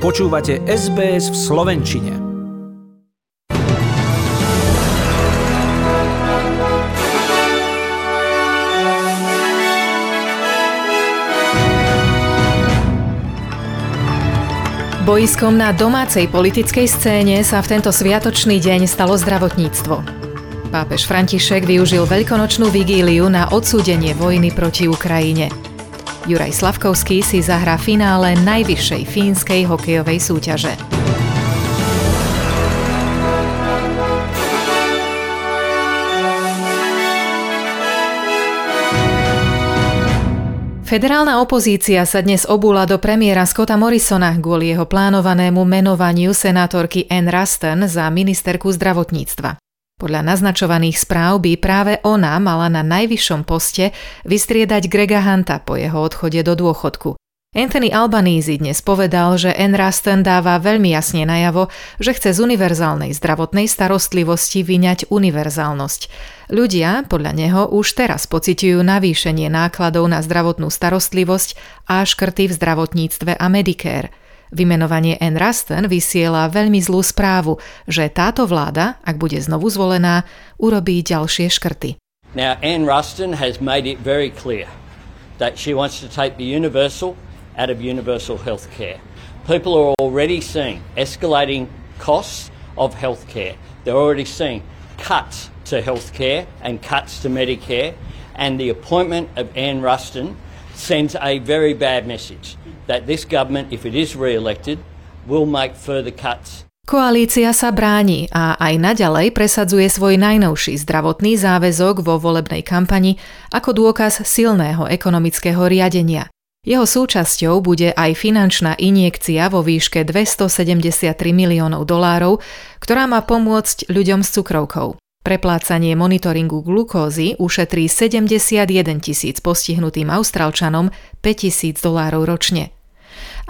Počúvate SBS v Slovenčine. Bojiskom na domácej politickej scéne sa v tento sviatočný deň stalo zdravotníctvo. Pápež František využil veľkonočnú vigíliu na odsúdenie vojny proti Ukrajine – Juraj Slavkovský si zahrá finále najvyššej fínskej hokejovej súťaže. Federálna opozícia sa dnes obúla do premiéra Scotta Morrisona kvôli jeho plánovanému menovaniu senátorky Ann Ruston za ministerku zdravotníctva. Podľa naznačovaných správ by práve ona mala na najvyššom poste vystriedať Grega Hunta po jeho odchode do dôchodku. Anthony Albanese dnes povedal, že Ann Ruston dáva veľmi jasne najavo, že chce z univerzálnej zdravotnej starostlivosti vyňať univerzálnosť. Ľudia, podľa neho, už teraz pociťujú navýšenie nákladov na zdravotnú starostlivosť a škrty v zdravotníctve a Medicare – Vymenovanie Ann Ruston vysiela veľmi zlú správu, že táto vláda, ak bude znovu zvolená, urobí ďalšie škrty. Now Ann Ruston has made it very clear that she wants to take the universal out of universal health care. People are already seeing escalating costs of health care. They're already seeing cuts to health care and cuts to Medicare and the appointment of Ann Ruston sends a very bad message that this government, if it is re-elected, will make further cuts Koalícia sa bráni a aj naďalej presadzuje svoj najnovší zdravotný záväzok vo volebnej kampani ako dôkaz silného ekonomického riadenia. Jeho súčasťou bude aj finančná injekcia vo výške 273 miliónov dolárov, ktorá má pomôcť ľuďom s cukrovkou. Preplácanie monitoringu glukózy ušetrí 71 tisíc postihnutým Austrálčanom 5 tisíc dolárov ročne.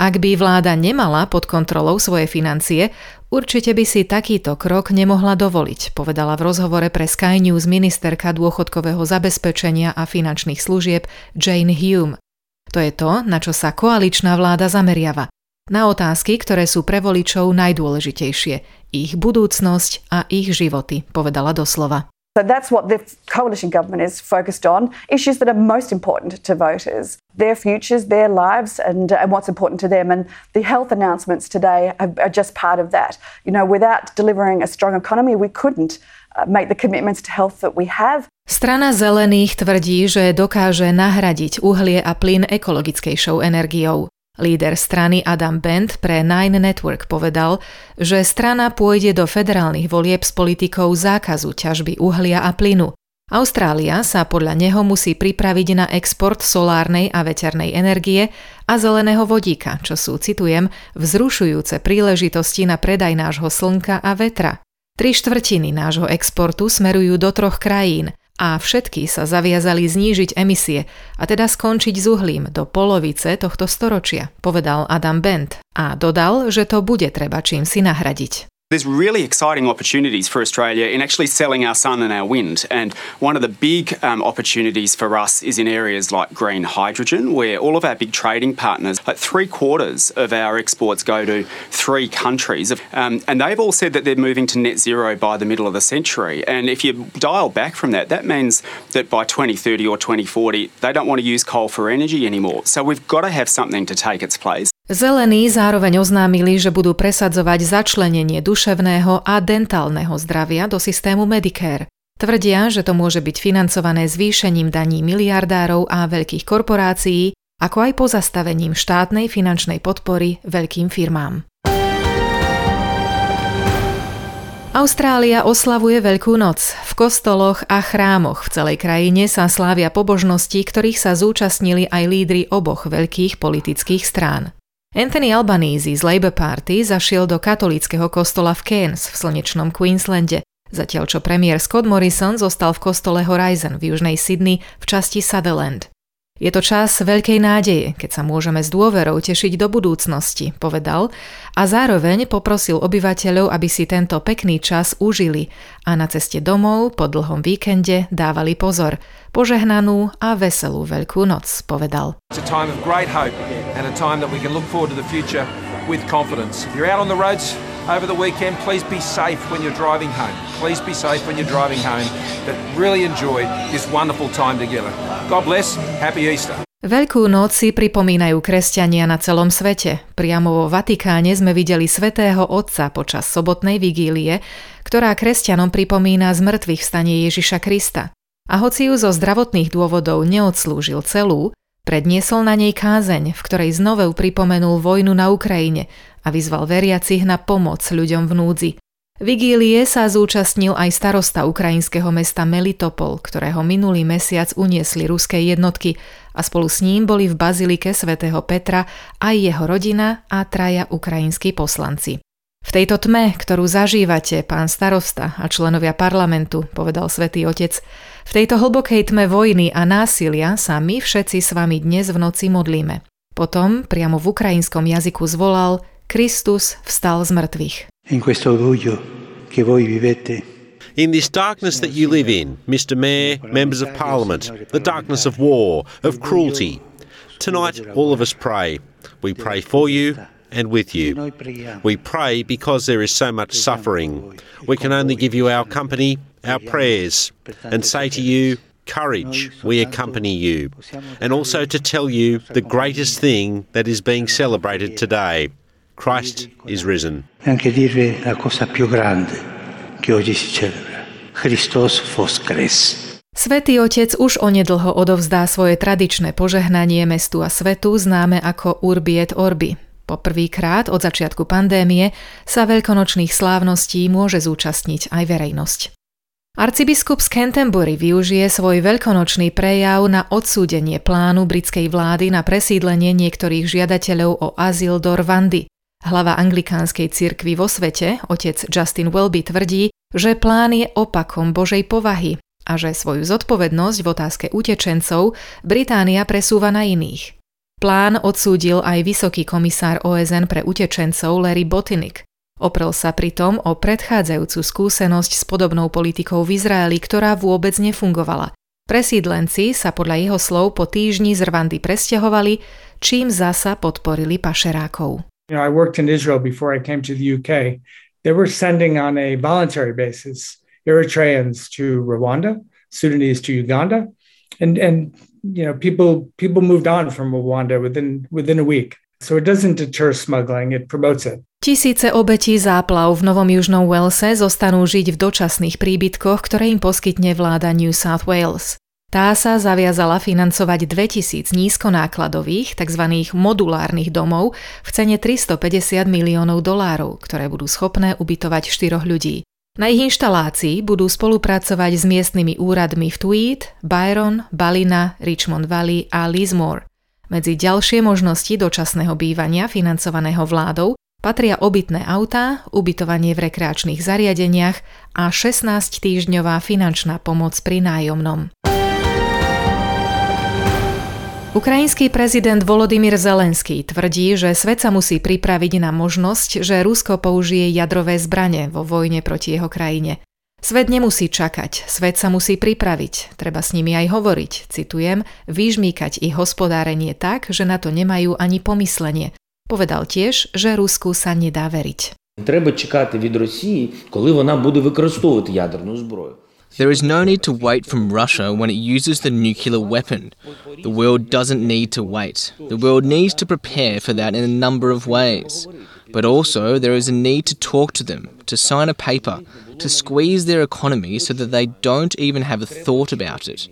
Ak by vláda nemala pod kontrolou svoje financie, určite by si takýto krok nemohla dovoliť, povedala v rozhovore pre Sky News ministerka dôchodkového zabezpečenia a finančných služieb Jane Hume. To je to, na čo sa koaličná vláda zameriava na otázky, ktoré sú pre voličov najdôležitejšie, ich budúcnosť a ich životy, povedala doslova. So that's what the coalition government is focused on issues that are most important to voters their futures, their lives, and, and what's important to them. And the health announcements today are, are just part of that. You know, without delivering a strong economy, we couldn't uh, make the commitments to health that we have. Strana zelených tvrdí, že dokáže nahradiť uhlie a plyn ekologickejšou energiou. Líder strany Adam Bent pre Nine Network povedal, že strana pôjde do federálnych volieb s politikou zákazu ťažby uhlia a plynu. Austrália sa podľa neho musí pripraviť na export solárnej a veternej energie a zeleného vodíka, čo sú, citujem, vzrušujúce príležitosti na predaj nášho slnka a vetra. Tri štvrtiny nášho exportu smerujú do troch krajín a všetky sa zaviazali znížiť emisie a teda skončiť s uhlím do polovice tohto storočia, povedal Adam Bent a dodal, že to bude treba čím si nahradiť. There's really exciting opportunities for Australia in actually selling our sun and our wind. And one of the big um, opportunities for us is in areas like green hydrogen, where all of our big trading partners, like three quarters of our exports go to three countries. Um, and they've all said that they're moving to net zero by the middle of the century. And if you dial back from that, that means that by 2030 or 2040, they don't want to use coal for energy anymore. So we've got to have something to take its place. Zelení zároveň oznámili, že budú presadzovať začlenenie duševného a dentálneho zdravia do systému Medicare. Tvrdia, že to môže byť financované zvýšením daní miliardárov a veľkých korporácií, ako aj pozastavením štátnej finančnej podpory veľkým firmám. Austrália oslavuje Veľkú noc. V kostoloch a chrámoch v celej krajine sa slávia pobožnosti, ktorých sa zúčastnili aj lídry oboch veľkých politických strán. Anthony Albanese z Labour Party zašiel do katolického kostola v Cairns v slnečnom Queenslande, zatiaľ čo premiér Scott Morrison zostal v kostole Horizon v južnej Sydney v časti Sutherland. Je to čas veľkej nádeje, keď sa môžeme s dôverou tešiť do budúcnosti, povedal a zároveň poprosil obyvateľov, aby si tento pekný čas užili a na ceste domov po dlhom víkende dávali pozor. Požehnanú a veselú Veľkú noc, povedal. with confidence. If you're out on the roads over the weekend, please be safe when you're driving home. Please be safe when you're driving home. But really enjoy this wonderful time together. God bless. Happy Easter. Veľkú noc si pripomínajú kresťania na celom svete. Priamo vo Vatikáne sme videli svätého Otca počas sobotnej vigílie, ktorá kresťanom pripomína zmrtvých stanie Ježiša Krista. A hoci ju zo zdravotných dôvodov neodslúžil celú, predniesol na nej kázeň, v ktorej znovu pripomenul vojnu na Ukrajine a vyzval veriacich na pomoc ľuďom v núdzi. Vigílie sa zúčastnil aj starosta ukrajinského mesta Melitopol, ktorého minulý mesiac uniesli ruské jednotky a spolu s ním boli v bazilike svätého Petra aj jeho rodina a traja ukrajinskí poslanci. V tejto tme, ktorú zažívate, pán starosta a členovia parlamentu, povedal svätý Otec, v tejto hlbokej tme vojny a násilia sa my všetci s vami dnes v noci modlíme. Potom priamo v ukrajinskom jazyku zvolal Kristus vstal z mŕtvych. In questo buio che voi vivete In this darkness that you live in, Mr. Mayor, members of Parliament, the darkness of war, of cruelty, tonight all of us pray. We pray for you and with you. We pray because there is so much suffering. We can only give you our company, our prayers, and say to you, Courage, we accompany you. And also to tell you the greatest thing that is being celebrated today Christ is risen. e anche dirvi la cosa più grande che oggi si celebra. Christos voskres. Svetý Otec už onedlho odovzdá svoje tradičné požehnanie mestu a svetu známe ako Urbi et Orbi. Poprvýkrát od začiatku pandémie sa veľkonočných slávností môže zúčastniť aj verejnosť. Arcibiskup z Canterbury využije svoj veľkonočný prejav na odsúdenie plánu britskej vlády na presídlenie niektorých žiadateľov o azyl do Rwandy. Hlava anglikánskej cirkvi vo svete, otec Justin Welby tvrdí, že plán je opakom Božej povahy a že svoju zodpovednosť v otázke utečencov Británia presúva na iných. Plán odsúdil aj vysoký komisár OSN pre utečencov Larry Botinik. Oprel sa pritom o predchádzajúcu skúsenosť s podobnou politikou v Izraeli, ktorá vôbec nefungovala. Presídlenci sa podľa jeho slov po týždni z Rwandy presťahovali, čím zasa podporili pašerákov. You know, I worked in Israel before I came to the UK. They were sending on a voluntary basis Eritreans to Rwanda, Sudanese to Uganda, and and you know people people moved on from Rwanda within within a week. So it doesn't deter smuggling; it promotes it. Tisíce obetí záplav v Novom Južnom Walese zostanú žiť v dočasných príbytkoch, ktoré im poskytne vláda New South Wales. Tá sa zaviazala financovať 2000 nízkonákladových, tzv. modulárnych domov v cene 350 miliónov dolárov, ktoré budú schopné ubytovať štyroch ľudí. Na ich inštalácii budú spolupracovať s miestnymi úradmi v Tweed, Byron, Balina, Richmond Valley a Lismore. Medzi ďalšie možnosti dočasného bývania financovaného vládou patria obytné autá, ubytovanie v rekreačných zariadeniach a 16-týždňová finančná pomoc pri nájomnom. Ukrajinský prezident Volodymyr Zelenský tvrdí, že svet sa musí pripraviť na možnosť, že Rusko použije jadrové zbranie vo vojne proti jeho krajine. Svet nemusí čakať, svet sa musí pripraviť, treba s nimi aj hovoriť, citujem, vyžmýkať ich hospodárenie tak, že na to nemajú ani pomyslenie. Povedal tiež, že Rusku sa nedá veriť. Treba čakať od Rosii, koли ona bude vykoristovať jadrnú zbroju. There is no need to wait from Russia when it uses the nuclear weapon. The world doesn't need to wait. The world needs to prepare for that in a number of ways. But also, there is a need to talk to them, to sign a paper, to squeeze their economy so that they don't even have a thought about it.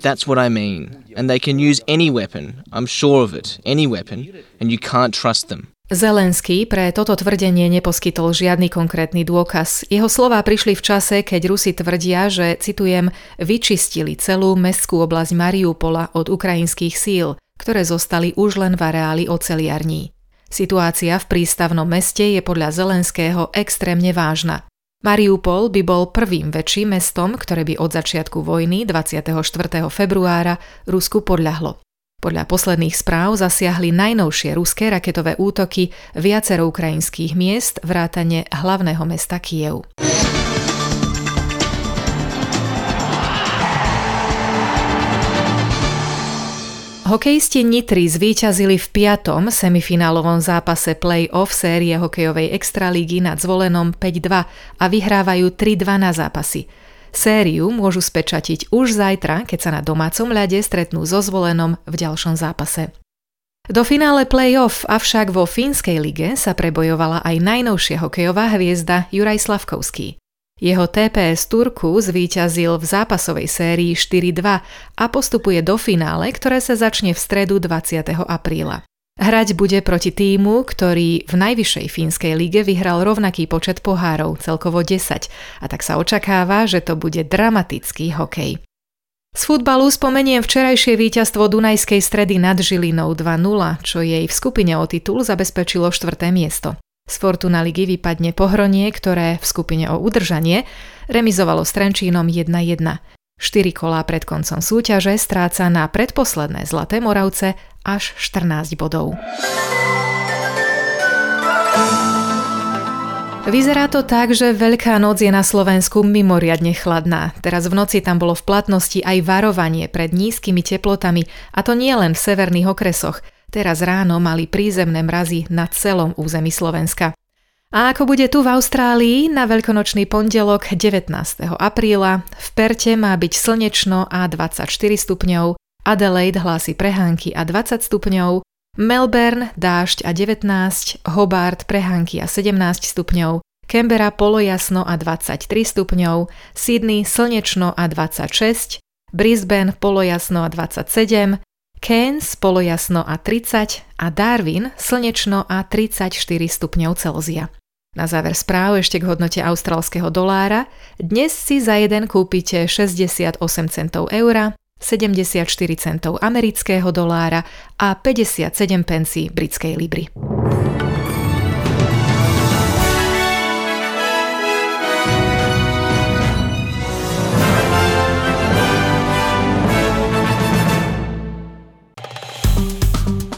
That's what I mean. And they can use any weapon, I'm sure of it, any weapon, and you can't trust them. Zelenský pre toto tvrdenie neposkytol žiadny konkrétny dôkaz. Jeho slová prišli v čase, keď Rusi tvrdia, že, citujem, vyčistili celú mestskú oblasť Mariupola od ukrajinských síl, ktoré zostali už len v areáli oceliarní. Situácia v prístavnom meste je podľa Zelenského extrémne vážna. Mariupol by bol prvým väčším mestom, ktoré by od začiatku vojny 24. februára Rusku podľahlo. Podľa posledných správ zasiahli najnovšie ruské raketové útoky viacero ukrajinských miest vrátane hlavného mesta Kiev. Hokejisti Nitry zvíťazili v piatom semifinálovom zápase play-off série hokejovej extralígy nad zvolenom 5-2 a vyhrávajú 3-2 na zápasy. Sériu môžu spečatiť už zajtra, keď sa na domácom ľade stretnú so zvolenom v ďalšom zápase. Do finále play-off avšak vo fínskej lige sa prebojovala aj najnovšia hokejová hviezda Juraj Slavkovský. Jeho TPS Turku zvíťazil v zápasovej sérii 4-2 a postupuje do finále, ktoré sa začne v stredu 20. apríla. Hrať bude proti týmu, ktorý v najvyššej fínskej lige vyhral rovnaký počet pohárov, celkovo 10, a tak sa očakáva, že to bude dramatický hokej. Z futbalu spomeniem včerajšie víťazstvo Dunajskej stredy nad Žilinou 2-0, čo jej v skupine o titul zabezpečilo štvrté miesto. Z Fortuna ligy vypadne pohronie, ktoré v skupine o udržanie remizovalo s Trenčínom 1-1. 4 kolá pred koncom súťaže stráca na predposledné Zlaté Moravce až 14 bodov. Vyzerá to tak, že Veľká noc je na Slovensku mimoriadne chladná. Teraz v noci tam bolo v platnosti aj varovanie pred nízkymi teplotami, a to nie len v severných okresoch – Teraz ráno mali prízemné mrazy na celom území Slovenska. A ako bude tu v Austrálii, na veľkonočný pondelok 19. apríla v Perte má byť slnečno a 24 stupňov, Adelaide hlási prehánky a 20 stupňov, Melbourne dážď a 19, Hobart prehánky a 17 stupňov, Canberra polojasno a 23 stupňov, Sydney slnečno a 26, Brisbane polojasno a 27, Cairns polojasno a 30 a Darwin slnečno a 34 stupňov Celzia. Na záver správ ešte k hodnote austrálskeho dolára. Dnes si za jeden kúpite 68 centov eura, 74 centov amerického dolára a 57 pencí britskej libry.